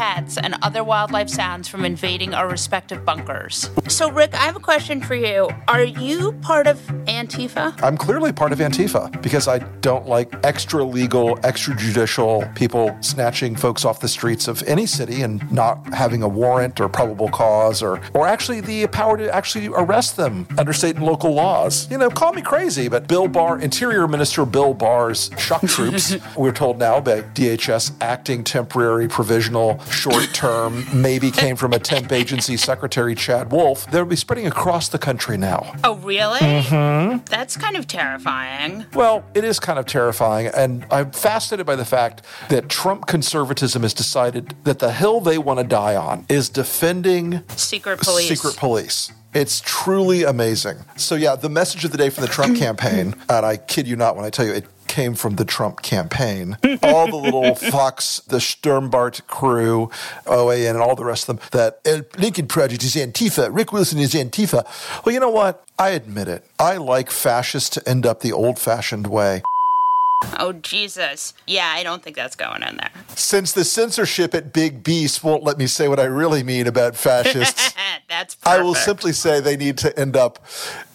pets, and other wildlife sounds from invading our respective bunkers. So, Rick, I have a question for you. Are you part of Antifa? I'm clearly part of Antifa because I don't like extra legal, extrajudicial people snatching folks off the streets of any city and not having a warrant or probable cause or, or actually the power to actually arrest them under state and local laws. You know, call me crazy, but Bill Barr, Interior Minister Bill Barr's shock troops, we're told now by DHS acting temporary, provisional, short term, maybe came from a temp agency secretary, Chad Wolf. They'll be spreading across the country now. Oh, really? Mm-hmm. That's kind of terrifying. Well, it is kind of terrifying. And I'm fascinated by the fact that Trump conservatism has decided that the hill they want to die on is defending secret police. Secret police. It's truly amazing. So, yeah, the message of the day from the Trump campaign, and I kid you not when I tell you it came from the Trump campaign. all the little Fox, the Sturmbart crew, OAN, and all the rest of them, that Lincoln Project is Antifa, Rick Wilson is Antifa. Well, you know what? I admit it. I like fascists to end up the old fashioned way. Oh, Jesus. Yeah, I don't think that's going in there. Since the censorship at Big Beast won't let me say what I really mean about fascists, that's perfect. I will simply say they need to end up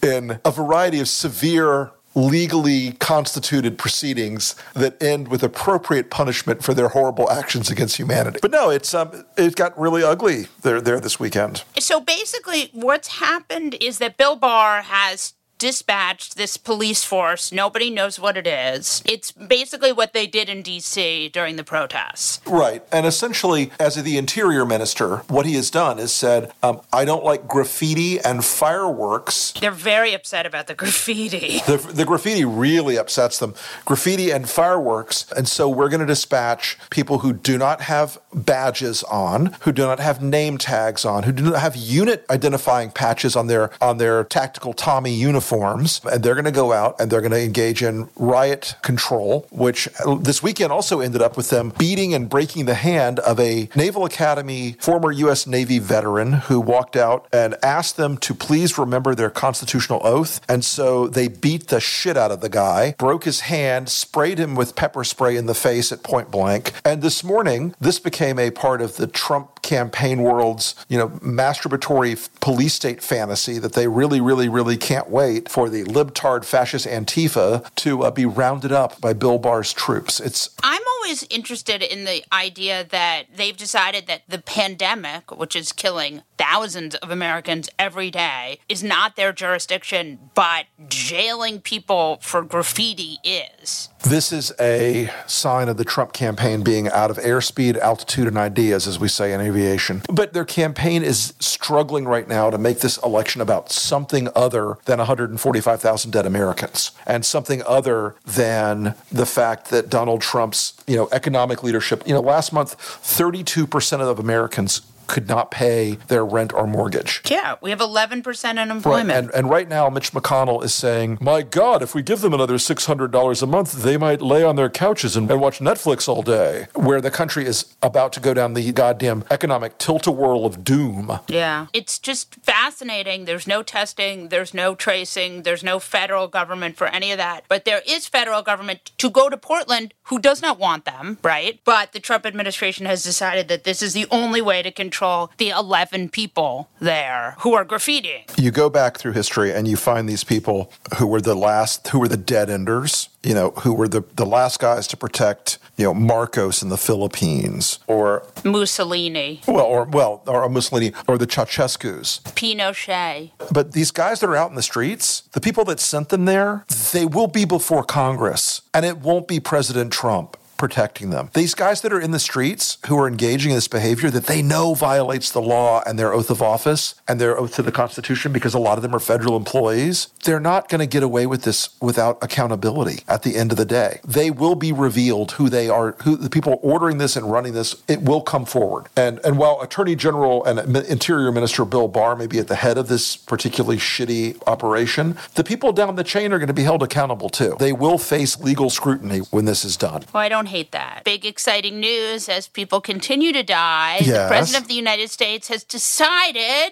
in a variety of severe legally constituted proceedings that end with appropriate punishment for their horrible actions against humanity. But no, it's um, it got really ugly there there this weekend. So basically, what's happened is that Bill Barr has dispatched this police force. Nobody knows what it is. It's basically what they did in D.C. during the protests. Right. And essentially, as the interior minister, what he has done is said, um, I don't like graffiti and fireworks. They're very upset about the graffiti. The, the graffiti really upsets them. Graffiti and fireworks. And so we're going to dispatch people who do not have badges on, who do not have name tags on, who do not have unit identifying patches on their on their tactical Tommy uniforms, and they're going to go out and they're going to engage in riot control, which uh, this weekend also ended up with them beating and breaking the hand of a Naval Academy former U.S. Navy veteran who walked out and asked them to please remember their constitutional oath. And so they beat the shit out of the guy, broke his hand, sprayed him with pepper spray in the face at point blank. And this morning, this became a part of the Trump campaign world's, you know, masturbatory police state fantasy that they really, really, really can't wait for the libtard fascist Antifa to uh, be rounded up by Bill Barr's troops. It's I'm always interested in the idea that they've decided that the pandemic, which is killing thousands of Americans every day, is not their jurisdiction, but jailing people for graffiti is. This is a sign of the Trump campaign being out of airspeed, altitude, and ideas, as we say in aviation. But their campaign is struggling right now to make this election about something other than 145,000 dead Americans and something other than the fact that Donald Trump's you know economic leadership. You know, last month, 32% of Americans could not pay their rent or mortgage. Yeah, we have 11% unemployment. Right. And, and right now, Mitch McConnell is saying, my God, if we give them another $600 a month, they might lay on their couches and, and watch Netflix all day, where the country is about to go down the goddamn economic tilt-a-whirl of doom. Yeah. It's just fascinating. There's no testing, there's no tracing, there's no federal government for any of that. But there is federal government to go to Portland who does not want them, right? But the Trump administration has decided that this is the only way to control the 11 people there who are graffitiing. You go back through history and you find these people who were the last, who were the dead enders, you know, who were the, the last guys to protect, you know, Marcos in the Philippines or Mussolini. Well, or well, or Mussolini or the Ceausescu's. Pinochet. But these guys that are out in the streets, the people that sent them there, they will be before Congress and it won't be President Trump protecting them. These guys that are in the streets who are engaging in this behavior that they know violates the law and their oath of office and their oath to the Constitution because a lot of them are federal employees, they're not going to get away with this without accountability at the end of the day. They will be revealed who they are, who the people ordering this and running this, it will come forward. And and while Attorney General and Interior Minister Bill Barr may be at the head of this particularly shitty operation, the people down the chain are going to be held accountable too. They will face legal scrutiny when this is done. Well, I don't hate that. Big exciting news as people continue to die. Yes. The President of the United States has decided.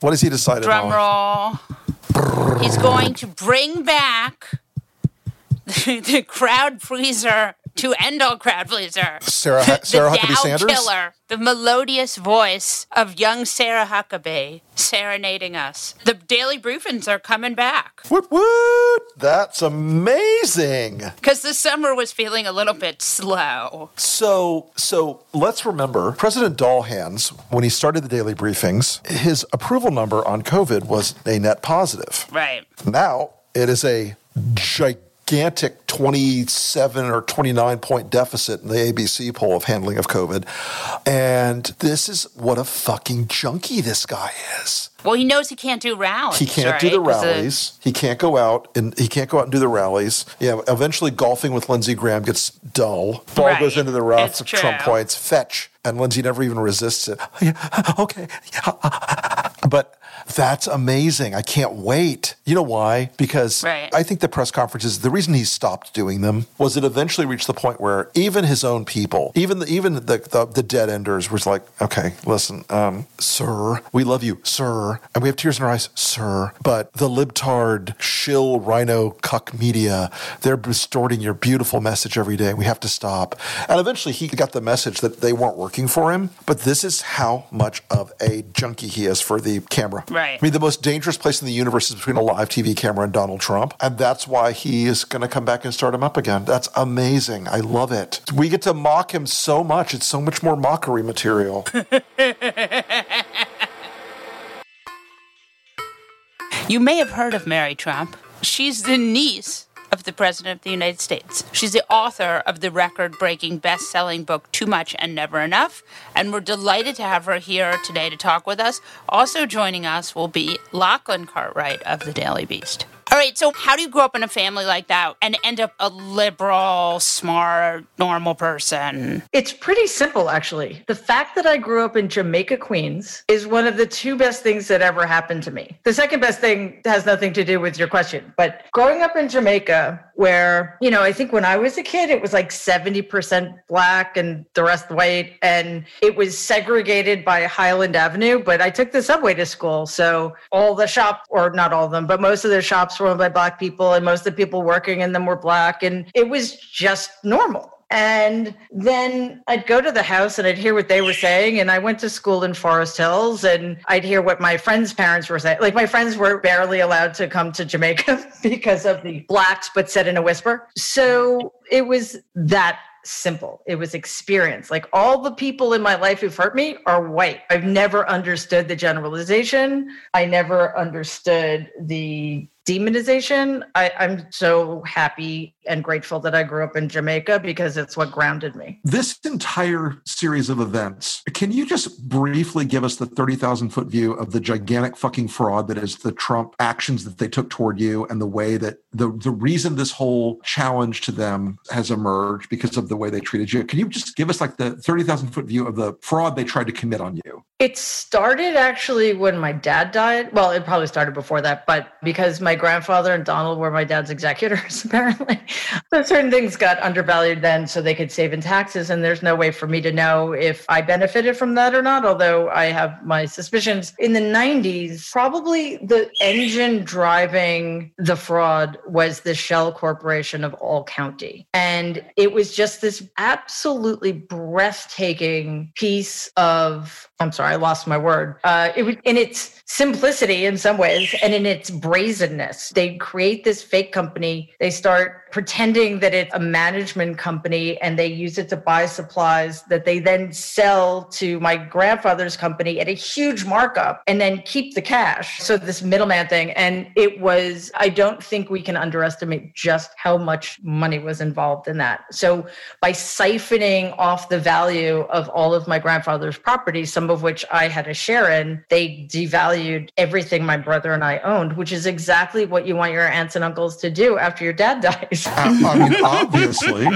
What has he decided Drum on? roll. He's going to bring back the, the crowd pleaser to end all crowd pleaser. Sarah, Sarah the Huckabee Dow Sanders? killer, the melodious voice of young Sarah Huckabee serenading us. The daily briefings are coming back Woot woot! That's amazing. because the summer was feeling a little bit slow. So, so let's remember President Dahlhans, when he started the daily briefings, his approval number on COVID was a net positive. Right. Now it is a gigantic 27 or 29 point deficit in the ABC poll of handling of COVID. And this is what a fucking junkie this guy is. Well, he knows he can't do rallies. He can't right? do the of- uh, rallies. He can't go out and he can't go out and do the rallies. Yeah, eventually golfing with Lindsey Graham gets dull. Ball Right. goes into the rough. Trump points fetch, and Lindsey never even resists it. Yeah, okay, but that's amazing. I can't wait. You know why? Because Right. I think the press conferences. The reason he stopped doing them was it eventually reached the point where even his own people, even the, even the, the the dead enders, was like, okay, listen, um, sir, we love you, sir, and we have tears in our eyes, sir, but the libtard shill rhino cuck media, they're distorting your beautiful message every day. We have to stop. And eventually, he got the message that they weren't working for him. But this is how much of a junkie he is for the camera. Right. I mean, the most dangerous place in the universe is between a live TV camera and Donald Trump. And that's why he is going to come back and start him up again. That's amazing. I love it. We get to mock him so much. It's so much more mockery material. You may have heard of Mary Trump. She's the niece of the President of the United States. She's the author of the record breaking best selling book, Too Much and Never Enough. And we're delighted to have her here today to talk with us. Also joining us will be Lachlan Cartwright of the Daily Beast. All right, so how do you grow up in a family like that and end up a liberal, smart, normal person? It's pretty simple, actually. The fact that I grew up in Jamaica, Queens is one of the two best things that ever happened to me. The second best thing has nothing to do with your question, but growing up in Jamaica, where, you know, I think when I was a kid, it was like 70% black and the rest white, and it was segregated by Highland Avenue, but I took the subway to school. So all the shops, or not all of them, but most of the shops were owned by black people, and most of the people working in them were black, and it was just normal. And then I'd go to the house and I'd hear what they were saying. And I went to school in Forest Hills and I'd hear what my friends' parents were saying. Like my friends were barely allowed to come to Jamaica because of the blacks, but said in a whisper. So it was that simple. It was experience. Like all the people in my life who've hurt me are white. I've never understood the generalization. I never understood the demonization. I, I'm so happy and grateful that I grew up in Jamaica because it's what grounded me. This entire series of events, can you just briefly give us the 30,000 foot view of the gigantic fucking fraud that is the Trump actions that they took toward you and the way that the, the reason this whole challenge to them has emerged because of the way they treated you? Can you just give us like the 30,000 foot view of the fraud they tried to commit on you? It started actually when my dad died. Well, it probably started before that, but because my grandfather and Donald were my dad's executors, apparently. So certain things got undervalued then so they could save in taxes. And there's no way for me to know if I benefited from that or not, although I have my suspicions. In the 90s, probably the engine driving the fraud was the Shell Corporation of All County. And it was just this absolutely breathtaking piece of, I'm sorry, I lost my word. Uh, it was in its simplicity in some ways and in its brazenness. They create this fake company, they start pretending that it's a management company and they use it to buy supplies that they then sell to my grandfather's company at a huge markup and then keep the cash. So this middleman thing. And it was, I don't think we can underestimate just how much money was involved in that. So by siphoning off the value of all of my grandfather's property, some of which I had a share in, they devalued everything my brother and I owned, which is exactly what you want your aunts and uncles to do after your dad dies. I mean, obviously.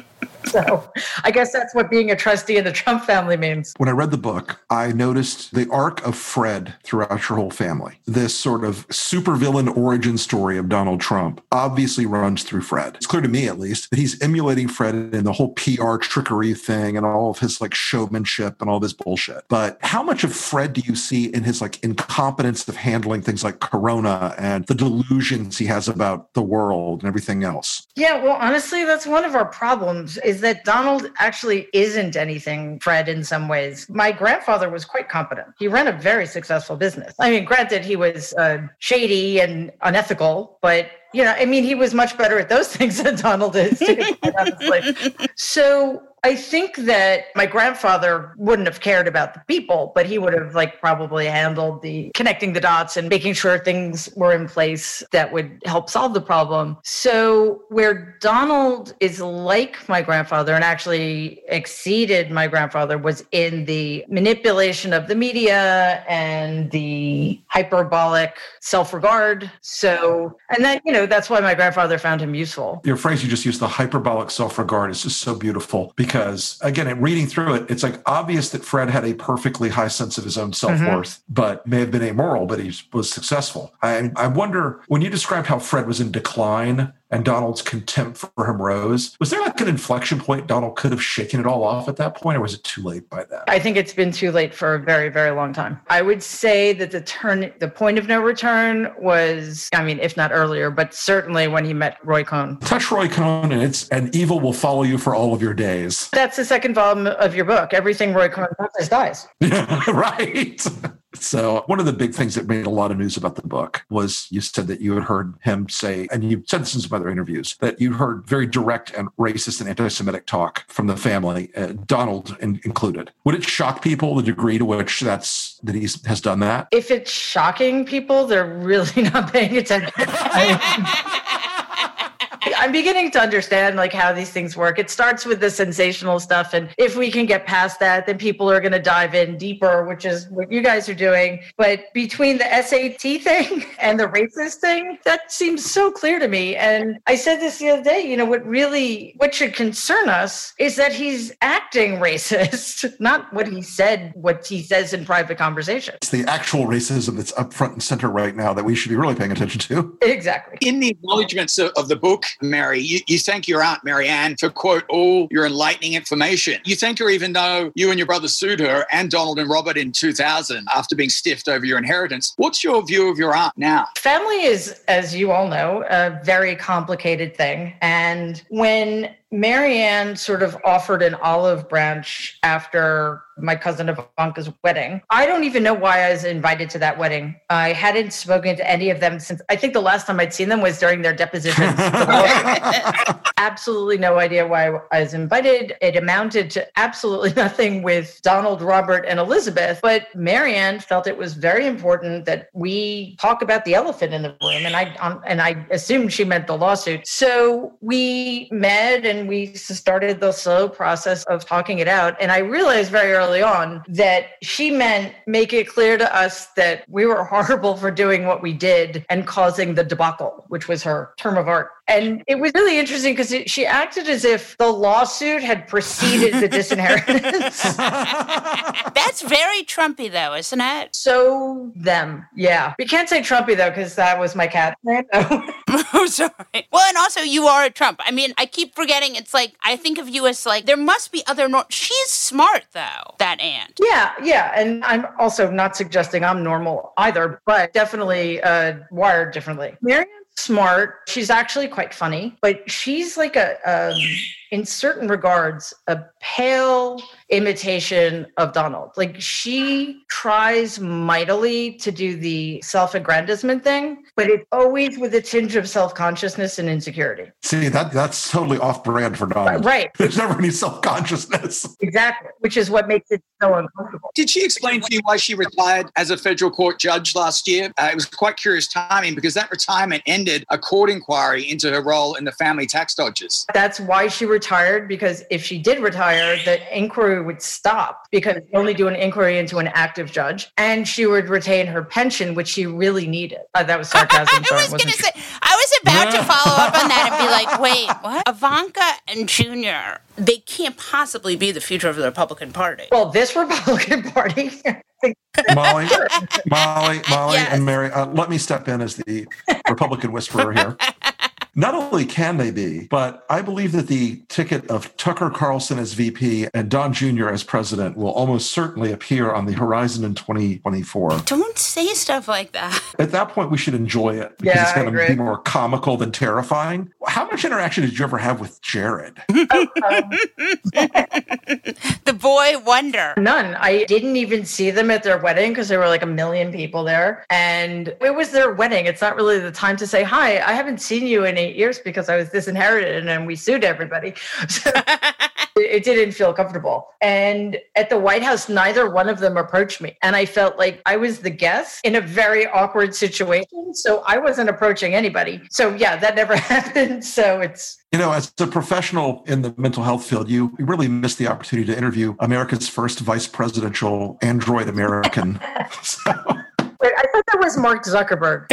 so I guess that's what being a trustee in the Trump family means. When I read the book, I noticed the arc of Fred throughout your whole family. This sort of supervillain origin story of Donald Trump obviously runs through Fred. It's clear to me, at least, that he's emulating Fred in the whole PR trickery thing and all of his like showmanship and all this bullshit. But how much of Fred do you see in his like incompetence of handling things like Corona and the delusions he has about the world and everything else? Yeah, well, honestly, that's one of our problems is that Donald actually isn't anything Fred in some ways. My grandfather was quite competent. He ran a very successful business. I mean, granted, he was uh, shady and unethical, but you know, I mean, he was much better at those things than Donald is, too. So I think that my grandfather wouldn't have cared about the people, but he would have like probably handled the connecting the dots and making sure things were in place that would help solve the problem. So where Donald is like my grandfather and actually exceeded my grandfather was in the manipulation of the media and the hyperbolic self-regard. So and that, you know, that's why my grandfather found him useful. Your phrase you just used, the hyperbolic self-regard, is just so beautiful because because again, reading through it, it's like obvious that Fred had a perfectly high sense of his own self worth, mm-hmm. but may have been amoral, but he was successful. I, I wonder when you described how Fred was in decline and Donald's contempt for him rose. Was there like an inflection point Donald could have shaken it all off at that point, or was it too late by then? I think it's been too late for a very, very long time. I would say that the turn, the point of no return was, I mean, if not earlier, but certainly when he met Roy Cohn. Touch Roy Cohn, and it's and evil will follow you for all of your days. That's the second volume of your book. Everything Roy Cohn touches dies. right. So, one of the big things that made a lot of news about the book was you said that you had heard him say, and you've said this in some other interviews, that you heard very direct and racist and anti Semitic talk from the family, uh, Donald in, included. Would it shock people the degree to which that's that he has done that? If it's shocking people, they're really not paying attention. I'm beginning to understand like how these things work. It starts with the sensational stuff, and if we can get past that, then people are going to dive in deeper, which is what you guys are doing. But between the SAT thing and the racist thing, that seems so clear to me. And I said this the other day. You know what really what should concern us is that he's acting racist, not what he said, what he says in private conversation. It's the actual racism that's up front and center right now that we should be really paying attention to. Exactly. In the acknowledgments of, of the book, Mary, you, you thank your aunt, Maryanne, for quote, all your enlightening information. You thank her even though you and your brother sued her and Donald and Robert in 2000 after being stiffed over your inheritance. What's your view of your aunt now? Family is, as you all know, a very complicated thing. And when Maryanne sort of offered an olive branch after my cousin Ivanka's wedding. I don't even know why I was invited to that wedding. I hadn't spoken to any of them since I think the last time I'd seen them was during their depositions. absolutely no idea why I was invited. It amounted to absolutely nothing with Donald, Robert, and Elizabeth. But Maryanne felt it was very important that we talk about the elephant in the room, and I um, and I assumed she meant the lawsuit. So we met and we started the slow process of talking it out. And I realized very early on that she meant make it clear to us that we were horrible for doing what we did and causing the debacle, which was her term of art. And it was really interesting because she acted as if the lawsuit had preceded the disinheritance. That's very Trumpy, though, isn't it? So, them. Yeah. We can't say Trumpy, though, because that was my cat. oh, sorry. Well, and also, you are a Trump. I mean, I keep forgetting it's like, I think of you as like, there must be other. Nor- She's smart, though, that aunt. Yeah. Yeah. And I'm also not suggesting I'm normal either, but definitely uh, wired differently. Maryanne smart. She's actually quite funny, but she's like a, um, in certain regards, a pale imitation of Donald. Like she tries mightily to do the self aggrandizement thing, but it's always with a tinge of self consciousness and insecurity. See, that that's totally off brand for Donald. Right. There's never any self consciousness. Exactly. Which is what makes it so uncomfortable. Did she explain to you why she retired as a federal court judge last year? Uh, it was quite curious timing because that retirement ended a court inquiry into her role in the family tax dodges. That's why she retired, because if she did retire, the inquiry would stop because you only do an inquiry into an active judge and she would retain her pension, which she really needed. Uh, that was sarcasm. I was going to say, I was about to follow up on that and be like, wait, what? Ivanka and Junior, they can't possibly be the future of the Republican Party. Well, this Republican Party. Molly, Molly, Molly, Yes. and Mary, uh, let me step in as the Republican whisperer here. Not only can they be, but I believe that the ticket of Tucker Carlson as VP and Don Jr. as president will almost certainly appear on the horizon in 2024. Don't say stuff like that. At that point, we should enjoy it because Yeah, it's going to be more comical than terrifying. How much interaction did you ever have with Jared? Oh, um. The boy wonder. None. I didn't even see them at their wedding because there were like a million people there. And it was their wedding. It's not really the time to say, Hi, I haven't seen you in eight years because I was disinherited and then we sued everybody. So it didn't feel comfortable. And at the White House, neither one of them approached me. And I felt like I was the guest in a very awkward situation. So I wasn't approaching anybody. So yeah, that never happened. So it's You know, as a professional in the mental health field, you really missed the opportunity to interview America's first vice presidential android American. So, wait, I thought that was Mark Zuckerberg.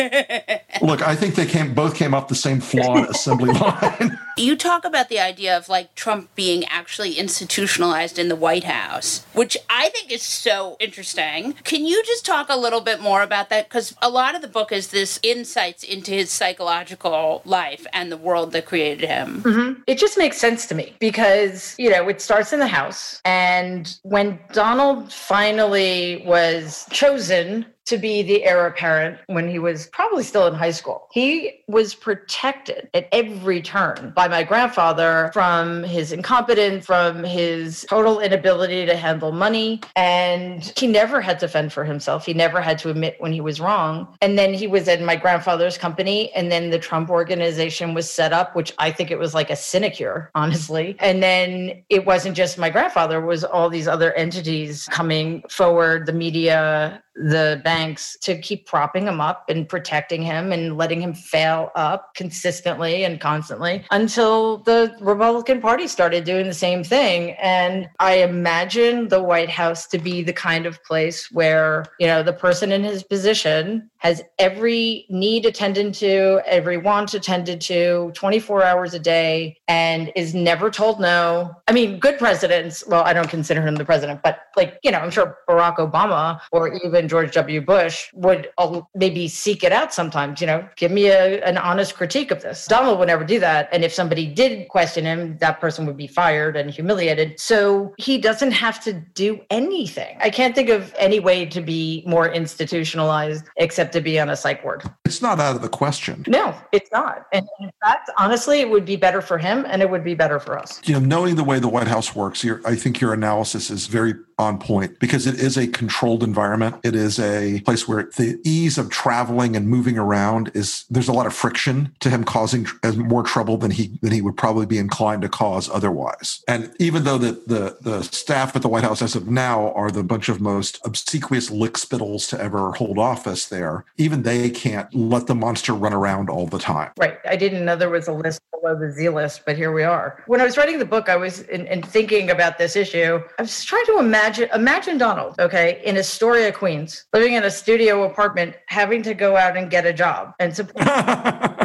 Look, I think they came both came off the same flawed assembly line. You talk about the idea of like Trump being actually institutionalized in the White House, which I think is so interesting. Can you just talk a little bit more about that? Because a lot of the book is this insights into his psychological life and the world that created him. Mm-hmm. It just makes sense to me because, you know, it starts in the House. And when Donald finally was chosen to be the heir apparent when he was probably still in high school, he was protected at every turn by my grandfather from his incompetence, from his total inability to handle money. And he never had to fend for himself. He never had to admit when he was wrong. And then he was in my grandfather's company. And then the Trump organization was set up, which I think it was like a sinecure, honestly. And then it wasn't just my grandfather, was all these other entities coming forward, the media, the banks to keep propping him up and protecting him and letting him fail up consistently and constantly until the Republican Party started doing the same thing. And I imagine the White House to be the kind of place where, you know, the person in his position has every need attended to, every want attended to 24 hours a day, and is never told no. I mean, good presidents, well, I don't consider him the president, but like, you know, I'm sure Barack Obama or even George W. Bush would maybe seek it out sometimes, you know, give me a, an honest critique of this. Donald would never do that. And if somebody did question him, that person would be fired and humiliated. So he doesn't have to do anything. I can't think of any way to be more institutionalized except to be on a psych ward. It's not out of the question. No, it's not. And in fact, honestly, it would be better for him and it would be better for us. You know, knowing the way the White House works, your, I think your analysis is very on point because it is a controlled environment. It is a place where the ease of traveling and moving around is there's a lot of friction to him causing more trouble than he than he would probably be inclined to cause otherwise. And even though the the the staff at the White House as of now are the bunch of most obsequious lickspittles to ever hold office there, even they can't let the monster run around all the time. Right. I didn't know there was a list below the Z list, but here we are. When I was writing the book, I was in, in thinking about this issue. I was trying to imagine imagine Donald, okay, in Astoria, Queens, living in a studio apartment, having to go out and get a job and support.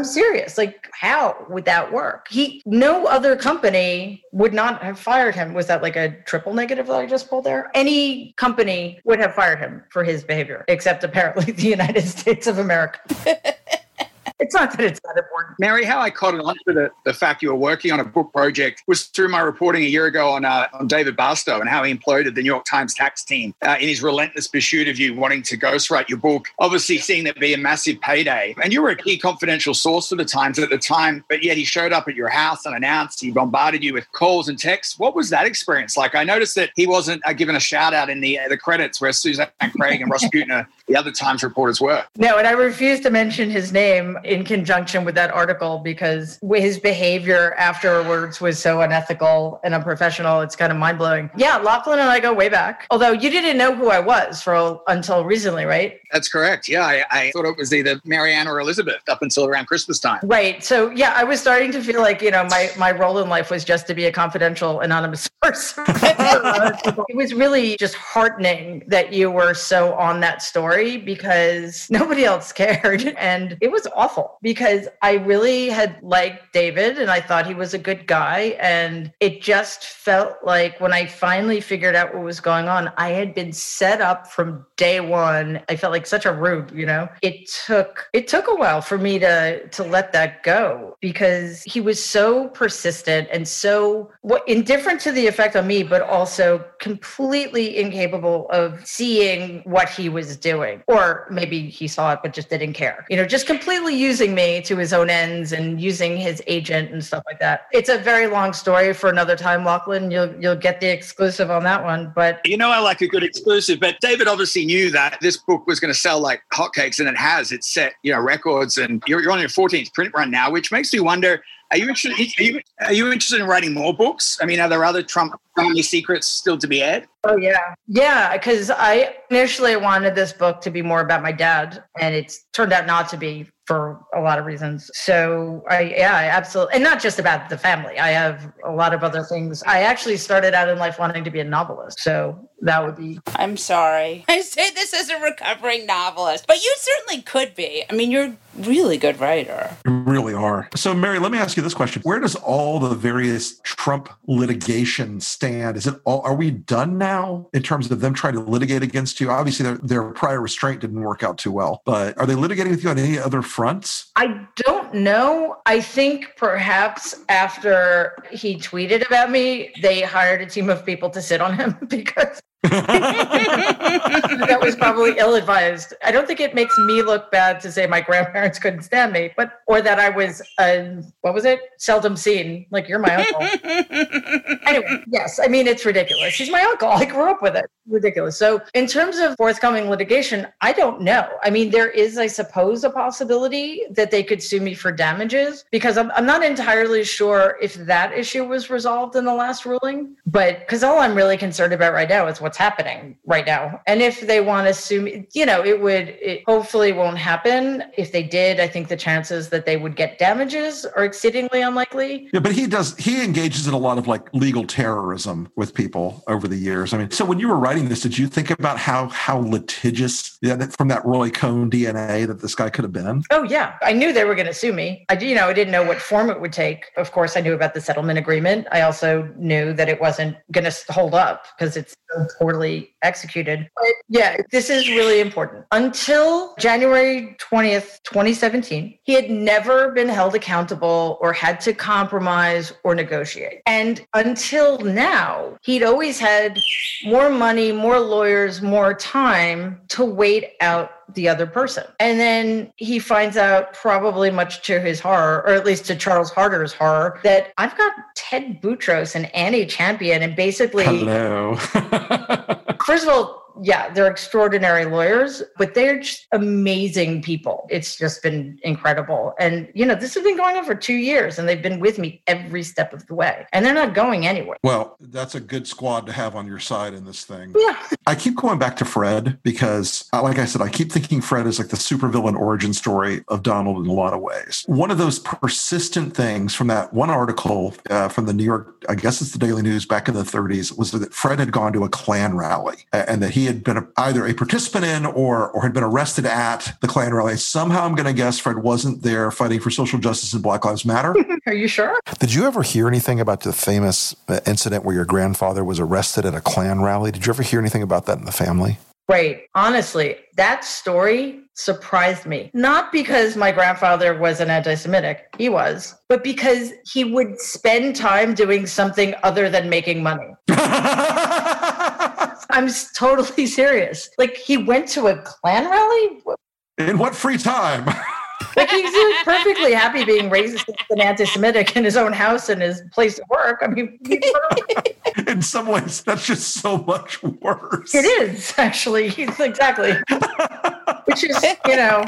I'm serious. Like, how would that work? He, no other company would not have fired him. Was that like a triple negative that I just pulled there? Any company would have fired him for his behavior, except apparently the United States of America. It's not that it's important. Mary, how I caught on to the, the fact you were working on a book project was through my reporting a year ago on, uh, on David Barstow and how he imploded the New York Times tax team uh, in his relentless pursuit of you wanting to ghostwrite your book. Obviously, seeing that be a massive payday. And you were a key confidential source for the Times at the time, but yet he showed up at your house unannounced. He bombarded you with calls and texts. What was that experience like? I noticed that he wasn't uh, given a shout out in the, uh, the credits where Suzanne Craig and Russ Buettner, the other Times reporters, were. No, and I refuse to mention his name in conjunction with that article because his behavior afterwards was so unethical and unprofessional. It's kind of mind blowing. Yeah, Lachlan and I go way back. Although you didn't know who I was for until recently, right? That's correct. Yeah, I, I thought it was either Maryanne or Elizabeth up until around Christmas time. Right. So yeah, I was starting to feel like you know my my role in life was just to be a confidential anonymous source. it was really just heartening that you were so on that story because nobody else cared, and it was awful because I really had liked David and I thought he was a good guy, and it just felt like when I finally figured out what was going on, I had been set up from day one. I felt like such a rube, you know. It took it took a while for me to to let that go because he was so persistent and so what indifferent to the effect on me, but also completely incapable of seeing what he was doing. Or maybe he saw it but just didn't care. You know, just completely using me to his own ends and using his agent and stuff like that. It's a very long story for another time, Lachlan. You'll you'll get the exclusive on that one. But you know I like a good exclusive, but David obviously knew that this book was going to sell like hotcakes and it has. It's set, you know, records and you're, you're on your 14th print run now, which makes me wonder are you interested? Are you, are you interested in writing more books? I mean, are there other Trump family secrets still to be aired? Oh yeah, yeah. Because I initially wanted this book to be more about my dad, and it's turned out not to be for a lot of reasons. So I, yeah, I absolutely, and not just about the family. I have a lot of other things. I actually started out in life wanting to be a novelist, so that would be. I'm sorry. I say this as a recovering novelist, but you certainly could be. I mean, you're a really good writer. You really are. So, Mary, let me ask you this question: Where does all the various Trump litigation stand? Is it all? Are we done now in terms of them trying to litigate against you? Obviously, their, their prior restraint didn't work out too well, but are they litigating with you on any other fronts? I don't know. I think perhaps after he tweeted about me, they hired a team of people to sit on him because that was probably ill advised. I don't think it makes me look bad to say my grandparents couldn't stand me, but or that I was uh, what was it? Seldom seen. Like you're my uncle. anyway, yes. I mean it's ridiculous. He's my uncle. I grew up with it. Ridiculous. So in terms of forthcoming litigation, I don't know. I mean there is, I suppose, a possibility that they could sue me for damages because I'm, I'm not entirely sure if that issue was resolved in the last ruling. But because all I'm really concerned about right now is what's happening right now. And if they want to sue me, you know, it would, it hopefully won't happen. If they did, I think the chances that they would get damages are exceedingly unlikely. Yeah, but he does, he engages in a lot of like legal terrorism with people over the years. I mean, so when you were writing this, did you think about how, how litigious from that Roy Cohn DNA that this guy could have been? Oh, yeah. I knew they were going to sue me. I, you know, I didn't know what form it would take. Of course, I knew about the settlement agreement. I also knew that it wasn't going to hold up because it's poorly executed. But yeah, this is really important. Until January 20th, 2017, he had never been held accountable or had to compromise or negotiate. And until now, he'd always had more money, more lawyers, more time to wait out the other person. And then he finds out, probably much to his horror, or at least to Charles Harder's horror, that I've got Ted Boutrous and Annie Champion, and basically. Hello. First of all, yeah, they're extraordinary lawyers, but they're just amazing people. It's just been incredible. And, you know, this has been going on for two years and they've been with me every step of the way and they're not going anywhere. Well, that's a good squad to have on your side in this thing. Yeah. I keep going back to Fred because, uh, like I said, I keep thinking Fred is like the supervillain origin story of Donald in a lot of ways. One of those persistent things from that one article uh, from the New York, I guess it's the Daily News back in the 30s, was that Fred had gone to a Klan rally and that he had been a, either a participant in or or had been arrested at the Klan rally. Somehow, I'm going to guess Fred wasn't there fighting for social justice and Black Lives Matter. Are you sure? Did you ever hear anything about the famous uh, incident where your grandfather was arrested at a Klan rally? Did you ever hear anything about that in the family? Right. Honestly, that story surprised me. Not because my grandfather was an anti Semitic, he was, but because he would spend time doing something other than making money. I'm totally serious. Like, he went to a Klan rally? In what free time? Like, he's uh, perfectly happy being racist and anti Semitic in his own house and his place of work. I mean, In some ways, that's just so much worse. It is actually. He's exactly. Which is, you know,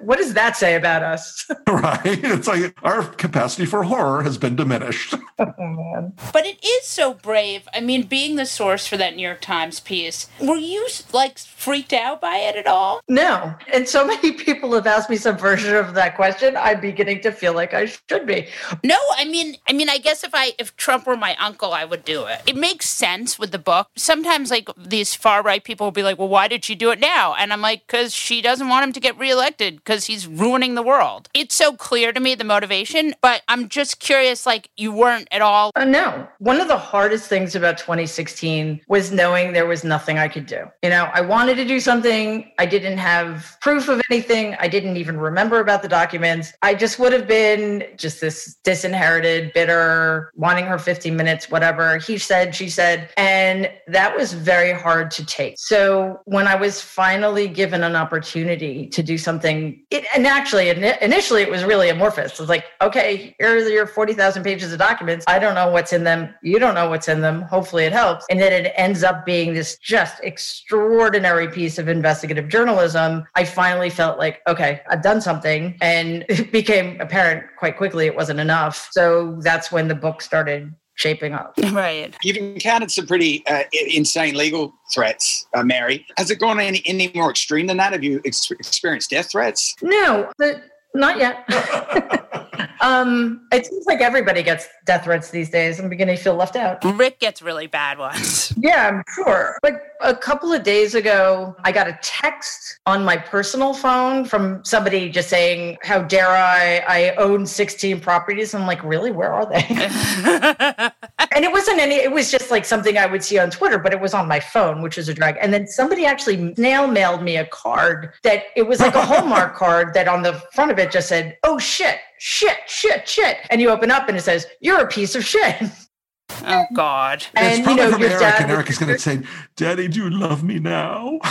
what does that say about us? Right? It's like our capacity for horror has been diminished. Oh man. But it is so brave. I mean, being the source for that New York Times piece, were you like freaked out by it at all? No. And so many people have asked me some version of that question. I'm beginning to feel like I should be. No, I mean, I mean, I guess if I if Trump were my uncle, I would do it. It makes sense with the book. Sometimes, like these far right people will be like, "Well, why did she do it now?" And I'm like, "Because she doesn't want him to get reelected because he's ruining the world." It's so clear to me the motivation, but I'm just curious. Like, you weren't at all. Uh, no. One of the hardest things about 2016 was knowing there was nothing I could do. You know, I wanted to do something. I didn't have proof of anything. I didn't even remember about the documents. I just would have been just this disinherited, bitter, wanting her 15 minutes, whatever. He said, she said. And that was very hard to take. So when I was finally given an opportunity to do something, it, and actually, initially, it was really amorphous. It was like, okay, here are your 40,000 pages of documents. I don't know what's in them. You don't know what's in them. Hopefully, it helps. And then it ends up being this just extraordinary piece of investigative journalism. I finally felt like, okay, I've done something. And it became apparent quite quickly it wasn't enough. So that's when the book started shaping up. Right. You've encountered some pretty uh, insane legal threats, uh, Mary. Has it gone any, any more extreme than that? Have you ex- experienced death threats? No, the, not yet. um, it seems like everybody gets death threats these days. I'm beginning to feel left out. Rick gets really bad ones. Yeah, I'm sure. But a couple of days ago, I got a text on my personal phone from somebody just saying, How dare I? I own 16 properties. I'm like, Really? Where are they? and it wasn't any, it was just like something I would see on Twitter, but it was on my phone, which is a drag. And then somebody actually snail mailed me a card that it was like a Hallmark card that on the front of it just said, Oh shit, shit, shit, shit. And you open up and it says, You're a piece of shit. oh God. it's And, you know, from your Eric, dad and Eric is going to say, Daddy, do you love me now?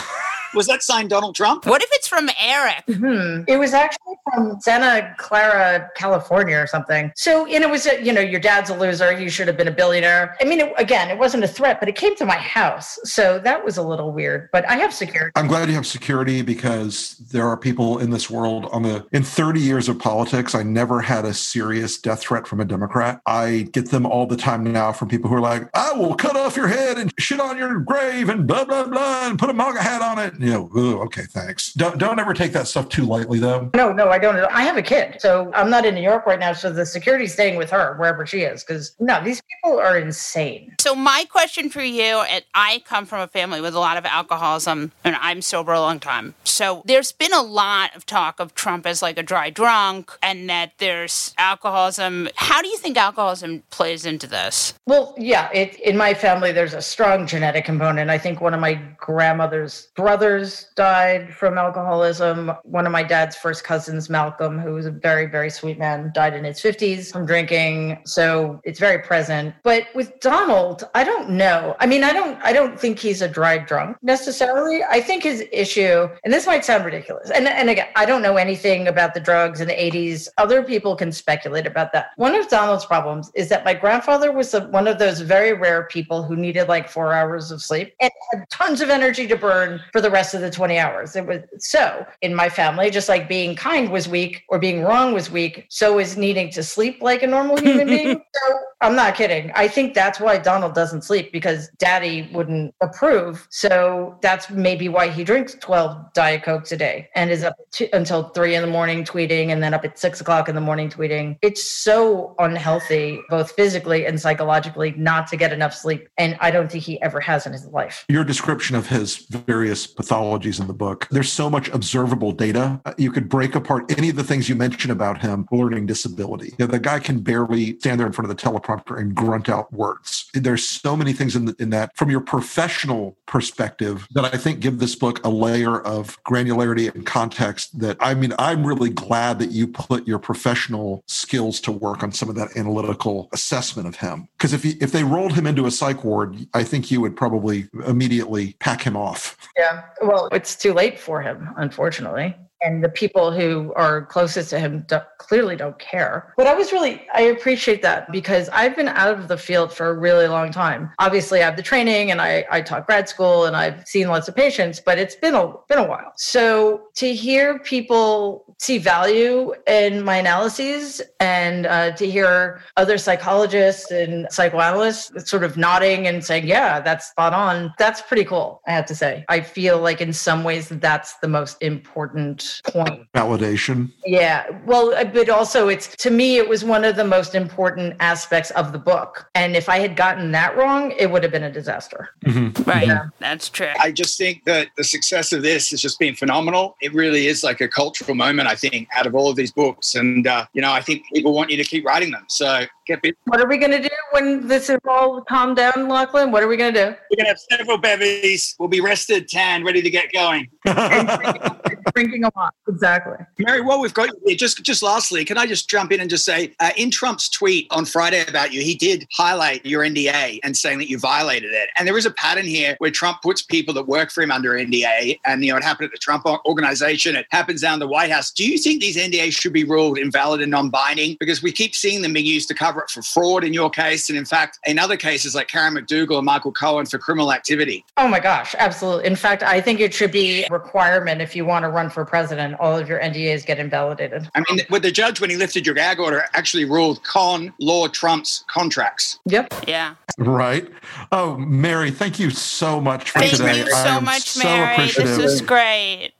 Was that signed Donald Trump? What if it's from Eric? Hmm. It was actually from Santa Clara, California, or something. So, and it was, a, you know, your dad's a loser. You should have been a billionaire. I mean, it, again, it wasn't a threat, but it came to my house. So that was a little weird. But I have security. I'm glad you have security because there are people in this world on the in 30 years of politics, I never had a serious death threat from a Democrat. I get them all the time now from people who are like, I will cut off your head and shit on your grave and blah blah blah and put a MAGA hat on it. You know, "Ooh, okay, thanks. Don't don't ever take that stuff too lightly though. No, no, I don't. I have a kid. So I'm not in New York right now. So the security's staying with her wherever she is. Because no, these people are insane. So my question for you, and I come from a family with a lot of alcoholism, and I'm sober a long time. So there's been a lot of talk of Trump as like a dry drunk, and that there's alcoholism. How do you think alcoholism plays into this? Well, yeah, it, in my family, there's a strong genetic component. I think one of my grandmother's brothers died from alcoholism. One of my dad's first cousins, Malcolm, who was a very, very sweet man, died in his 50s from drinking. So it's very present. But with Donald, I don't know. I mean, I don't, I don't think he's a dry drunk necessarily. I think his issue, and this might sound ridiculous, and, and again, I don't know anything about the drugs in the 80s. Other people can speculate about that. One of Donald's problems is that my grandfather was a, one of those very rare people who needed like four hours of sleep and had tons of energy to burn for the rest of the 20 hours. It was so in my family, just like being kind was weak or being wrong was weak, so is needing to sleep like a normal human being. So I'm not kidding. I think that's why Donald doesn't sleep because daddy wouldn't approve. So that's maybe why he drinks 12 Diet Cokes a day and is up to, until three in the morning tweeting and then up at six o'clock in the morning tweeting. It's so unhealthy, both physically and psychologically, not to get enough sleep. And I don't think he ever has in his life. Your description of his various pathologies in the book. There's so much observable data. You could break apart any of the things you mention about him, learning disability. You know, the guy can barely stand there in front of the teleprompter and grunt out words. There's so many things in, the, in that from your professional perspective that I think give this book a layer of granularity and context that I mean, I'm really glad that you put your professional skills to work on some of that analytical assessment of him. Because if, if they rolled him into a psych ward, I think you would probably immediately pack him off. Yeah. Well, it's too late for him, unfortunately and the people who are closest to him don't, clearly don't care. But I was really, I appreciate that because I've been out of the field for a really long time. Obviously, I have the training and I, I taught grad school and I've seen lots of patients, but it's been a been a while. So to hear people see value in my analyses and uh, to hear other psychologists and psychoanalysts sort of nodding and saying, "Yeah, that's spot on," that's pretty cool. I have to say, I feel like in some ways that's the most important point. Validation. Yeah. Well, uh, but also it's to me, it was one of the most important aspects of the book. And if I had gotten that wrong, it would have been a disaster. Mm-hmm. Right. Yeah. That's true. I just think that the success of this has just been phenomenal. It really is like a cultural moment, I think, out of all of these books. And, uh, you know, I think people want you to keep writing them. So get busy. What are we going to do when this is all calmed down, Lachlan? What are we going to do? We're going to have several bevies. We'll be rested, tan, ready to get going. drinking a lot. Exactly. Mary, well, we've got you just just lastly, can I just jump in and just say, uh, in Trump's tweet on Friday about you, he did highlight your NDA and saying that you violated it. And there is a pattern here where Trump puts people that work for him under NDA, and you know it happened at the Trump organization. It happens down the White House. Do you think these NDAs should be ruled invalid and non-binding? Because we keep seeing them being used to cover it for fraud in your case, and in fact, in other cases like Karen McDougal and Michael Cohen for criminal activity. Oh my gosh, absolutely. In fact, I think it should be a requirement if you want to run for president, all of your NDAs get invalidated. I mean, with the judge, when he lifted your gag order, actually ruled con law trumps contracts. Yep. Yeah. Right. Oh, Mary, thank you so much for thank today. Thank you so much, so Mary. This is great.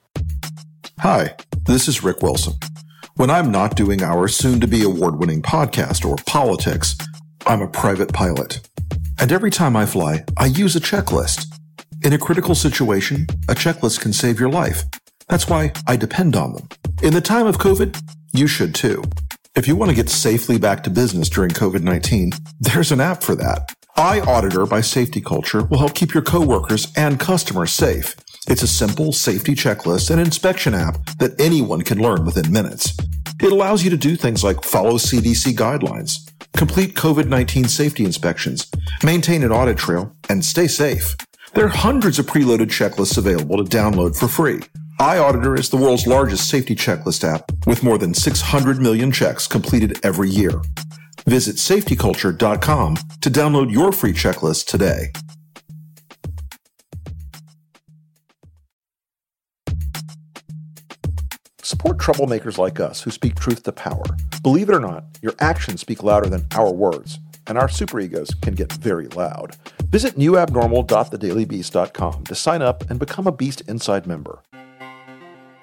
Hi, this is Rick Wilson. When I'm not doing our soon to be award winning podcast or politics, I'm a private pilot. And every time I fly, I use a checklist. In a critical situation, a checklist can save your life. That's why I depend on them. In the time of COVID, you should too. If you want to get safely back to business during COVID 19, there's an app for that. iAuditor by Safety Culture will help keep your coworkers and customers safe. It's a simple safety checklist and inspection app that anyone can learn within minutes. It allows you to do things like follow CDC guidelines, complete COVID 19 safety inspections, maintain an audit trail, and stay safe. There are hundreds of preloaded checklists available to download for free. iAuditor is the world's largest safety checklist app with more than 600 million checks completed every year. Visit safetyculture.com to download your free checklist today. Support troublemakers like us who speak truth to power. Believe it or not, your actions speak louder than our words, and our superegos can get very loud. Visit newabnormal.thedailybeast.com to sign up and become a Beast Inside member.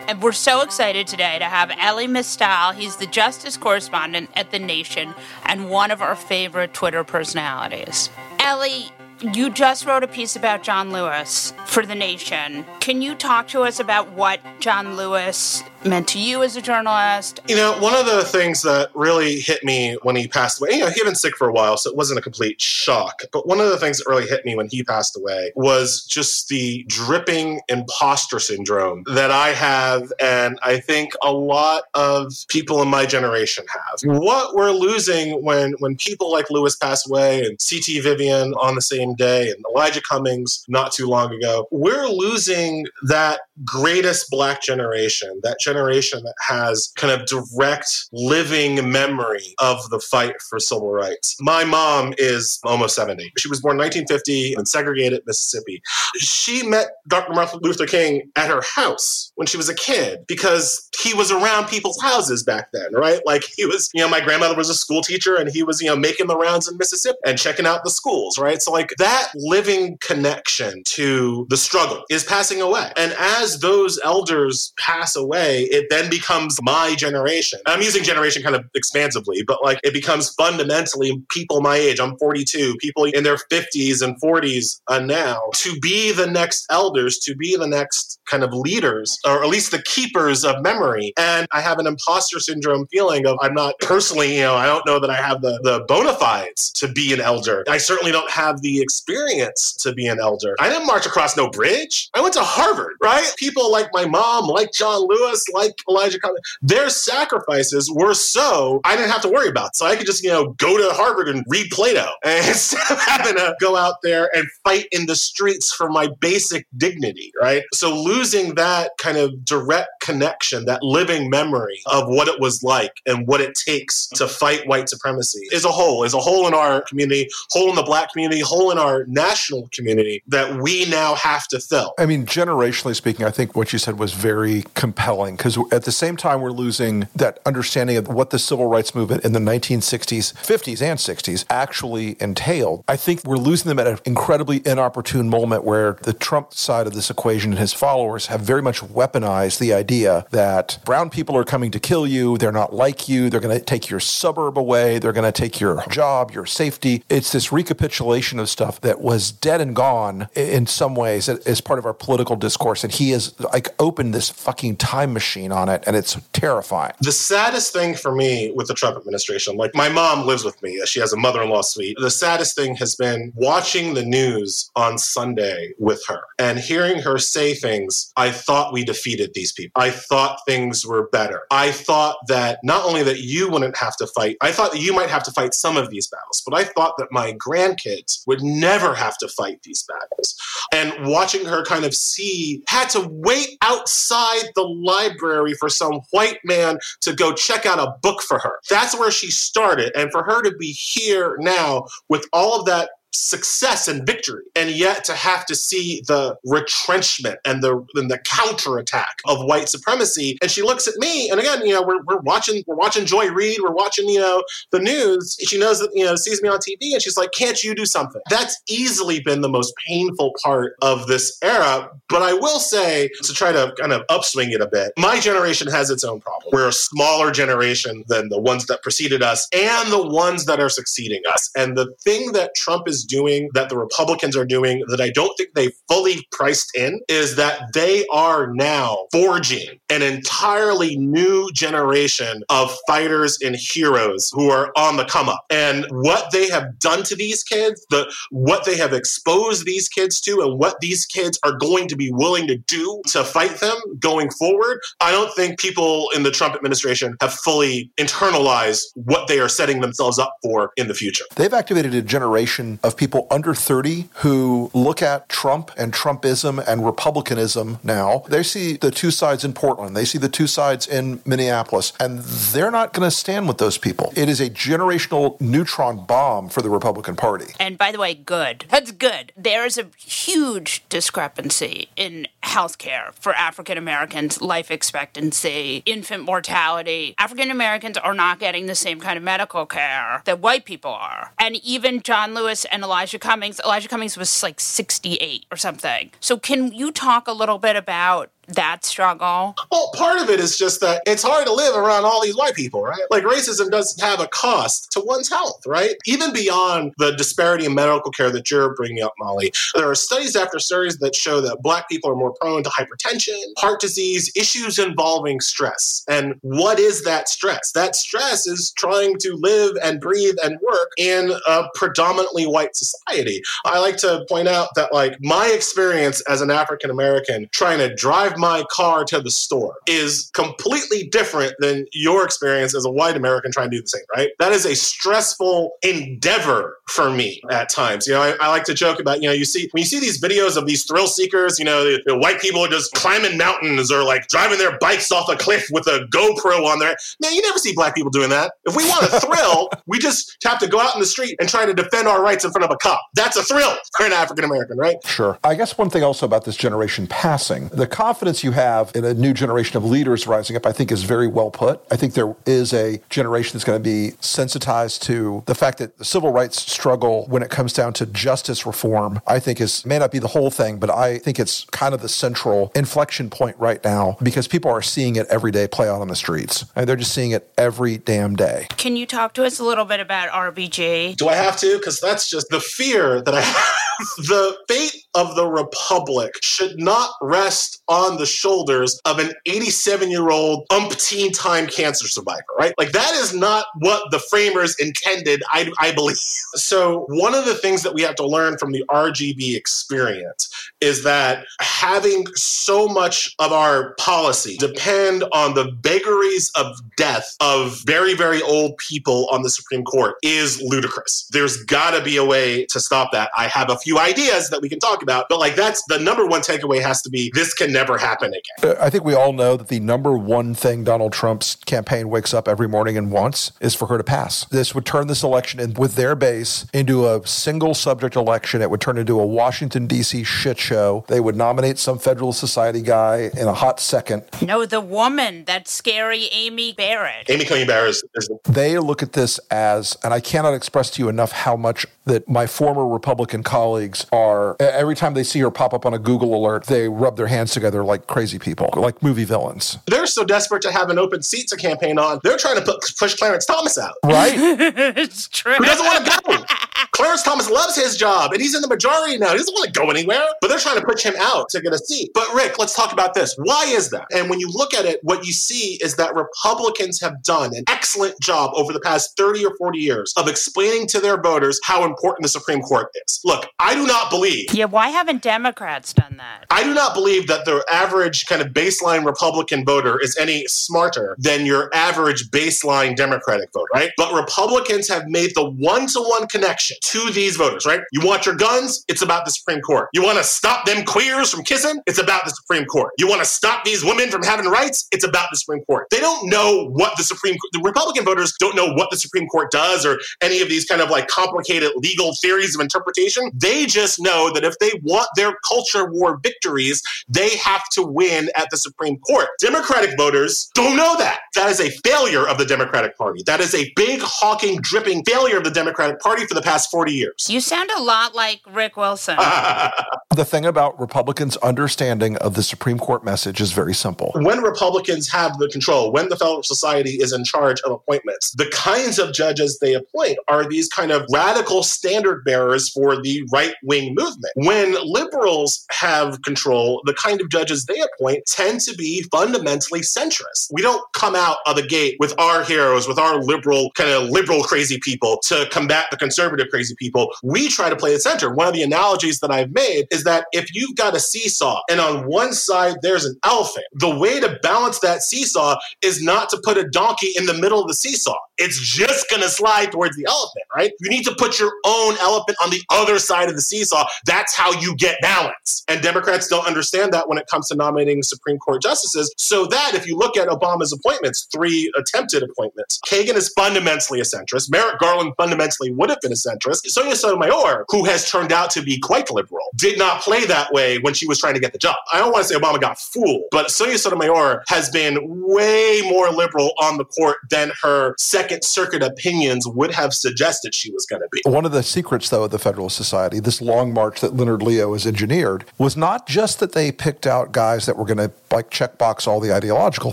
And we're so excited today to have Elie Mystal. He's the justice correspondent at The Nation and one of our favorite Twitter personalities. Elie, you just wrote a piece about John Lewis for The Nation. Can you talk to us about what John Lewis meant to you as a journalist? You know, one of the things that really hit me when he passed away, you know, he'd been sick for a while, so it wasn't a complete shock. But one of the things that really hit me when he passed away was just the dripping imposter syndrome that I have, and I think a lot of people in my generation have. What we're losing when when people like Lewis pass away and C.T. Vivian on the same day and Elijah Cummings not too long ago, we're losing that greatest black generation, that generation that has kind of direct living memory of the fight for civil rights. My mom is almost 70. She was born in 1950 in segregated Mississippi. She met Dr. Martin Luther King at her house when she was a kid because he was around people's houses back then, right? Like he was, you know, my grandmother was a school teacher and he was, you know, making the rounds in Mississippi and checking out the schools, right? So like that living connection to the struggle is passing away. And as as those elders pass away, it then becomes my generation. I'm using generation kind of expansively, but like it becomes fundamentally people my age. I'm 42, people in their 50s and 40s uh, now to be the next elders, to be the next kind of leaders, or at least the keepers of memory. And I have an imposter syndrome feeling of I'm not personally, you know, I don't know that I have the, the bona fides to be an elder. I certainly don't have the experience to be an elder. I didn't march across no bridge. I went to Harvard, right? People like my mom, like John Lewis, like Elijah Cummings, their sacrifices were so I didn't have to worry about. So I could just, you know, go to Harvard and read Plato instead of having to go out there and fight in the streets for my basic dignity, right? So losing that kind of direct connection, that living memory of what it was like and what it takes to fight white supremacy is a hole, is a hole in our community, hole in the black community, hole in our national community that we now have to fill. I mean, generationally speaking, I think what you said was very compelling because at the same time, we're losing that understanding of what the civil rights movement in the 1960s, 50s, and 60s actually entailed. I think we're losing them at an incredibly inopportune moment where the Trump side of this equation and his followers have very much weaponized the idea that brown people are coming to kill you, they're not like you, they're going to take your suburb away, they're going to take your job, your safety. It's this recapitulation of stuff that was dead and gone in some ways as part of our political discourse. And he has like opened this fucking time machine on it, and it's terrifying. The saddest thing for me with the Trump administration, like my mom lives with me, she has a mother in law suite. The saddest thing has been watching the news on Sunday with her and hearing her say things. I thought we defeated these people. I thought things were better. I thought that not only that you wouldn't have to fight, I thought that you might have to fight some of these battles, but I thought that my grandkids would never have to fight these battles. And watching her kind of see, had to wait outside the library for some white man to go check out a book for her. That's where she started. And for her to be here now with all of that success and victory, and yet to have to see the retrenchment and the and the counterattack of white supremacy. And she looks at me, and again, you know, we're, we're watching we're watching Joy Reid, we're watching you know the news. She knows that you know sees me on TV, and she's like, "Can't you do something?" That's easily been the most painful part of this era. But I will say to try to kind of upswing it a bit, my generation has its own problem. We're a smaller generation than the ones that preceded us and the ones that are succeeding us. And the thing that Trump is doing, that the Republicans are doing, that I don't think they fully priced in, is that they are now forging an entirely new generation of fighters and heroes who are on the come up. And what they have done to these kids, the what they have exposed these kids to, and what these kids are going to be willing to do to fight them going forward, I don't think people in the Trump administration have fully internalized what they are setting themselves up for in the future. They've activated a generation of people under 30 who look at Trump and Trumpism and Republicanism now. They see the two sides in Portland, they see the two sides in Minneapolis, and they're not going to stand with those people. It is a generational neutron bomb for the Republican Party. And by the way, good. That's good. There is a huge discrepancy in healthcare for African Americans, life expectancy, infant mortality. African Americans are not getting the same kind of medical care that white people are. And even John Lewis and Elijah Cummings, Elijah Cummings was like 68 or something. So, can you talk a little bit about that struggle? Well, part of it is just that it's hard to live around all these white people, right? Like racism doesn't have a cost to one's health, right? Even beyond the disparity in medical care that you're bringing up, Molly, there are studies after studies that show that black people are more prone to hypertension, heart disease, issues involving stress. And what is that stress? That stress is trying to live and breathe and work in a predominantly white society. I like to point out that like my experience as an African American trying to drive my car to the store is completely different than your experience as a white American trying to do the same, right? That is a stressful endeavor for me at times. You know, I, I like to joke about, you know, you see, when you see these videos of these thrill seekers, you know, the, the white people are just climbing mountains or like driving their bikes off a cliff with a GoPro on there. Man, you never see black people doing that. If we want a thrill, we just have to go out in the street and try to defend our rights in front of a cop. That's a thrill for an African American, right? Sure. I guess one thing also about this generation passing, the coffee confidence you have in a new generation of leaders rising up, I think, is very well put. I think there is a generation that's going to be sensitized to the fact that the civil rights struggle, when it comes down to justice reform, I think is may not be the whole thing, but I think it's kind of the central inflection point right now because people are seeing it every day play out on the streets. And they're just seeing it every damn day. Can you talk to us a little bit about RBG? Do I have to? Because that's just the fear that I have. the fate of the Republic should not rest on the shoulders of an 87 year old umpteen time cancer survivor, right? Like that is not what the framers intended, I, I believe. So, one of the things that we have to learn from the RGB experience is that having so much of our policy depend on the vagaries of death of very, very old people on the Supreme Court is ludicrous. There's got to be a way to stop that. I have a few ideas that we can talk about, but like that's the number one takeaway has to be this can never happen again. Uh, I think we all know that the number one thing Donald Trump's campaign wakes up every morning and wants is for her to pass. This would turn this election in, with their base into a single subject election. It would turn into a Washington, D.C. shit show. They would nominate some Federalist Society guy in a hot second. No, the woman, that scary Amy Barrett. Amy Coney Barrett is, is They look at this as, and I cannot express to you enough how much that my former Republican colleagues are, every time they see her pop up on a Google alert, they rub their hands together like crazy people, like movie villains. they're so desperate to have an open seat to campaign on, they're trying to put, push Clarence Thomas out. Right? it's true. Who doesn't want to go? Clarence Thomas loves his job and he's in the majority now. He doesn't want to go anywhere, but they're trying to push him out to get a seat. But Rick, let's talk about this. Why is that? And when you look at it, what you see is that Republicans have done an excellent job over the past 30 or 40 years of explaining to their voters how important the Supreme Court is. Look, I do not believe Yeah, why haven't Democrats done that? I do not believe that the average kind of baseline Republican voter is any smarter than your average baseline Democratic voter, right? But Republicans have made the one to one connection to these voters, right? You want your guns? It's about the Supreme Court. You want to stop them queers from kissing? It's about the Supreme Court. You want to stop these women from having rights? It's about the Supreme Court. They don't know what the Supreme Court, the Republican voters don't know what the Supreme Court does or any of these kind of like complicated legal theories of interpretation. They just know that if they want their culture war victories, they have to win at the Supreme Court. Democratic voters don't know that. That is a failure of the Democratic Party. That is a big, hawking, dripping failure of the Democratic Party for the past 40 years. You sound a lot like Rick Wilson. the thing about Republicans' understanding of the Supreme Court message is very simple. when Republicans have the control, when the Federalist Society is in charge of appointments, the kinds of judges they appoint are these kind of radical standard bearers for the right wing movement. When liberals have control, the kind of judges they appoint tend to be fundamentally centrist. We don't come out of the gate with our heroes, with our liberal, kind of liberal crazy people to combat the conservative crazy people. We try to play the center. One of the analogies that I've made is that if you've got a seesaw and on one side there's an elephant, the way to balance that seesaw is not to put a donkey in the middle of the seesaw. It's just going to slide towards the elephant, right? You need to put your own elephant on the other side of the seesaw. That's how you get balance. And Democrats don't understand that when it comes to nominating Supreme Court justices. So that if you look at Obama's appointments, three attempted appointments, Kagan is fundamentally a centrist. Merrick Garland fundamentally would have been a centrist. Sonia Sotomayor, who has turned out to be quite liberal, did not play that way when she was trying to get the job. I don't want to say Obama got fooled, but Sonia Sotomayor has been way more liberal on the court than her Second Circuit opinions would have suggested she was going to be. One of the secrets, though, of the Federalist Society, this long march that Leonard Leo has engineered, was not just that they picked out guys that were going to like checkbox all the ideological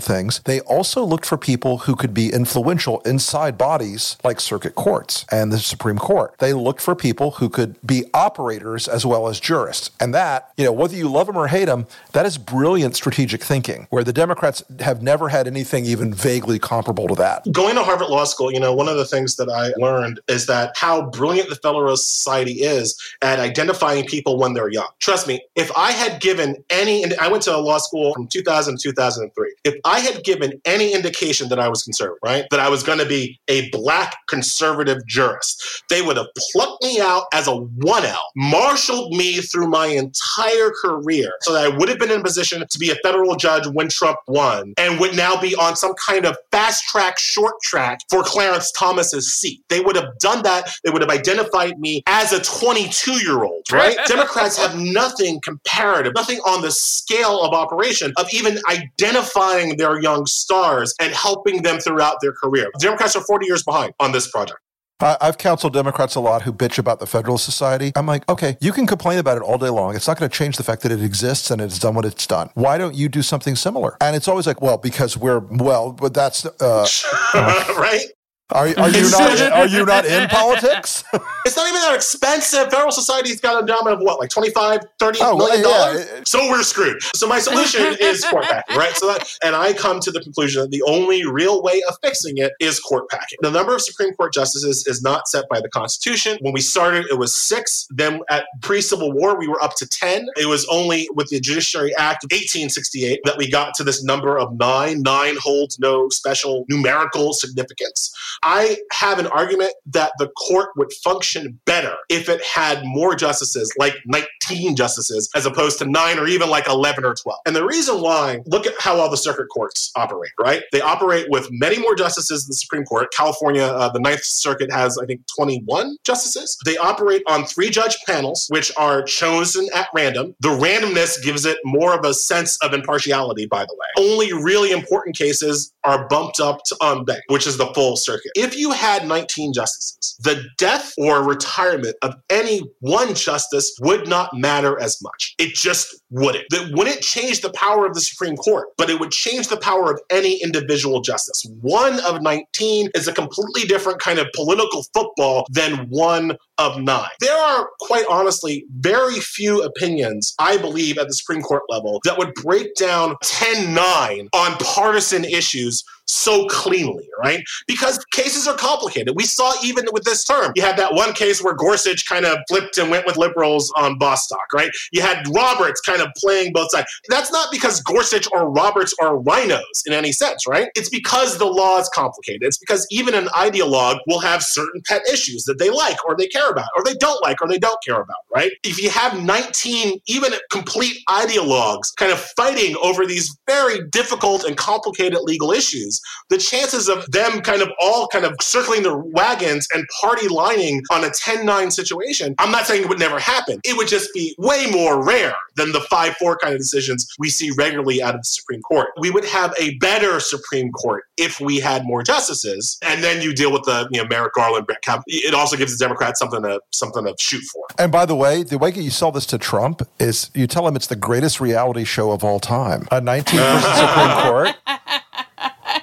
things. They also looked for people who could be influential inside bodies like circuit courts and the Supreme Court. They looked for people who could be operators as well as jurists. And that, you know, whether you love them or hate them, that is brilliant strategic thinking, where the Democrats have never had anything even vaguely comparable to that. Going to Harvard Law School, you know, one of the things that I learned is that how brilliant the Federalist Society is at identifying people when they're young. Trust me, if I had given any, and I went to a law school from 2000 to 2003, if I had given any indication that I was conservative, right, that I was going to be a black conservative jurist, they would have plucked me out as a 1L, marshaled me through my entire career so that I would have been in a position to be a federal judge when Trump won and would now be on some kind of fast track, short track for Clarence Thomas's seat. They would have done that. They would have identified me as a 22 year old, right? Democrats have nothing comparative, nothing on the scale of operation of even identifying their young stars and helping them throughout their career. Democrats are 40 years behind on this project. I- I've counseled Democrats a lot who bitch about the Federalist Society. I'm like, okay, you can complain about it all day long. It's not going to change the fact that it exists and it's done what it's done. Why don't you do something similar? And it's always like, well, because we're well, but that's uh, right? Are, are you not are you not in politics? It's not even that expensive. Federalist Society's got an endowment of what, like 25, 30 Oh, well, million yeah. dollars? So we're screwed. So my solution is court packing, right? So that, and I come to the conclusion that the only real way of fixing it is court packing. The number of Supreme Court justices is not set by the Constitution. When we started, it was six. Then at pre-Civil War, we were up to 10. It was only with the Judiciary Act of 1868 that we got to this number of nine. Nine holds no special numerical significance. I have an argument that the court would function better if it had more justices, like 19 justices, as opposed to nine or even like 11 or 12. And the reason why, look at how all the circuit courts operate, right? They operate with many more justices than the Supreme Court. California, uh, the Ninth Circuit has, I think, 21 justices. They operate on three judge panels, which are chosen at random. The randomness gives it more of a sense of impartiality, by the way. Only really important cases are bumped up to en banc, which is the full circuit. If you had 19 justices, the death or retirement of any one justice would not matter as much. It just wouldn't. That wouldn't change the power of the Supreme Court, but it would change the power of any individual justice. One of 19 is a completely different kind of political football than one of nine. There are, quite honestly, very few opinions, I believe, at the Supreme Court level that would break down 10 9 on partisan issues so cleanly, right? Because cases are complicated. We saw even with this term, you had that one case where Gorsuch kind of flipped and went with liberals on Bostock, right? You had Roberts kind of playing both sides. That's not because Gorsuch or Roberts are RINOs in any sense, right? It's because the law is complicated. It's because even an ideologue will have certain pet issues that they like or they care about or they don't like or they don't care about, right? If you have 19 even complete ideologues kind of fighting over these very difficult and complicated legal issues, the chances of them kind of all kind of circling their wagons and party lining on a 10-9 situation, I'm not saying it would never happen. It would just be way more rare than the 5-4 kind of decisions we see regularly out of the Supreme Court. We would have a better Supreme Court if we had more justices. And then you deal with the, you know, Merrick Garland, Brett Kavanaugh. It also gives the Democrats something to something to shoot for. And by the way, the way you sell this to Trump is you tell him it's the greatest reality show of all time. A 19 person Supreme Court.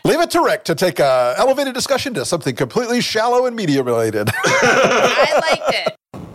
Leave it to Rick to take a elevated discussion to something completely shallow and media related. I liked it.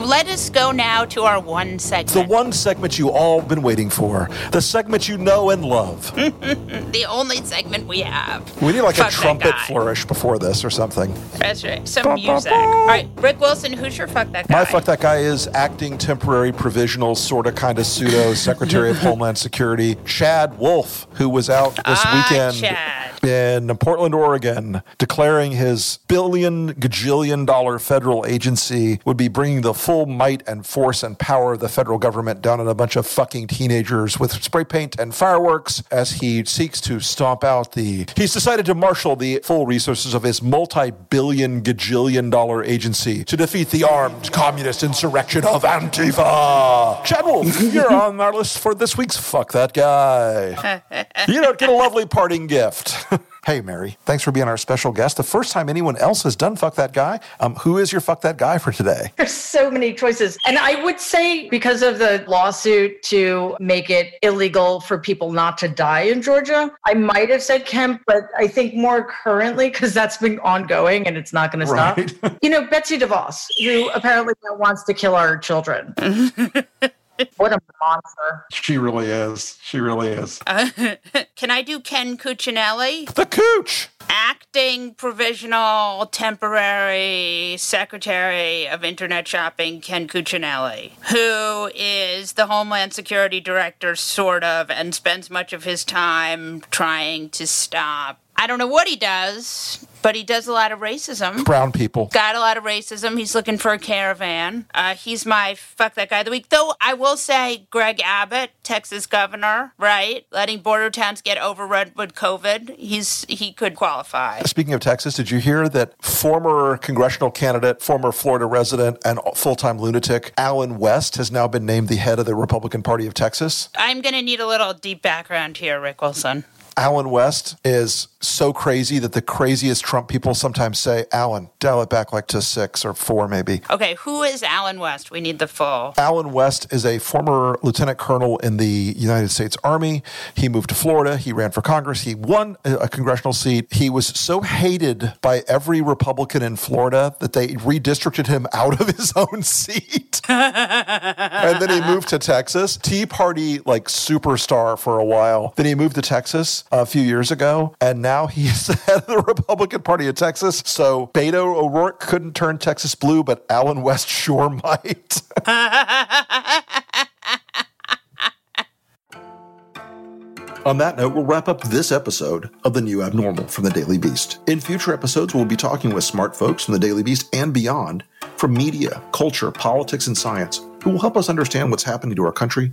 Let us go now to our one segment. the one segment you all been waiting for. The segment you know and love. the only segment we have. We need like Fuck a trumpet flourish before this or something. That's right. Some music. All right, Rick Wilson, who's your fuck that guy? My fuck that guy is acting temporary provisional sort of kind of pseudo secretary of homeland security Chad Wolf who was out this Ah, weekend Chad. In Portland Oregon declaring his billion gajillion dollar federal agency would be bringing the full might and force and power of the federal government down on a bunch of fucking teenagers with spray paint and fireworks as he seeks to stomp out the he's decided to marshal the full resources of his multi-billion gajillion dollar agency to defeat the armed communist insurrection of Antifa. Chad Wolf, you're on our list for this week's Fuck That Guy. you don't get a lovely parting gift. Hey, Mary, thanks for being our special guest. The first time anyone else has done Fuck That Guy. Um, who is your Fuck That Guy for today? There's so many choices. And I would say because of the lawsuit to make it illegal for people not to die in Georgia, I might have said Kemp, but I think more currently because that's been ongoing and it's not going to stop. You know, Betsy DeVos, who apparently wants to kill our children. what a monster. She really is. She really is. Can I do Ken Cuccinelli? The Cooch. Acting provisional temporary secretary of internet shopping Ken Cuccinelli, who is the Homeland Security director, sort of, and spends much of his time trying to stop I don't know what he does, but he does a lot of racism. Brown people. Got a lot of racism. He's looking for a caravan. Uh, he's my fuck that guy of the week. Though I will say, Greg Abbott, Texas governor, right, letting border towns get overrun with COVID. He's he could qualify. Speaking of Texas, did you hear that former congressional candidate, former Florida resident, and full-time lunatic Allen West has now been named the head of the Republican Party of Texas? I'm going to need a little deep background here, Rick Wilson. Allen West is so crazy that the craziest Trump people sometimes say, Allen, dial it back like to six or four, maybe. Okay, who is Allen West? We need the full. Allen West is a former lieutenant colonel in the United States Army. He moved to Florida. He ran for Congress. He won a congressional seat. He was so hated by every Republican in Florida that they redistricted him out of his own seat. and then he moved to Texas. Tea Party, like superstar for a while. Then he moved to Texas a few years ago. And now he's the head of the Republican Party of Texas. So Beto O'Rourke couldn't turn Texas blue, but Allen West sure might. On that note, we'll wrap up this episode of The New Abnormal from the Daily Beast. In future episodes, we'll be talking with smart folks from the Daily Beast and beyond from media, culture, politics, and science who will help us understand what's happening to our country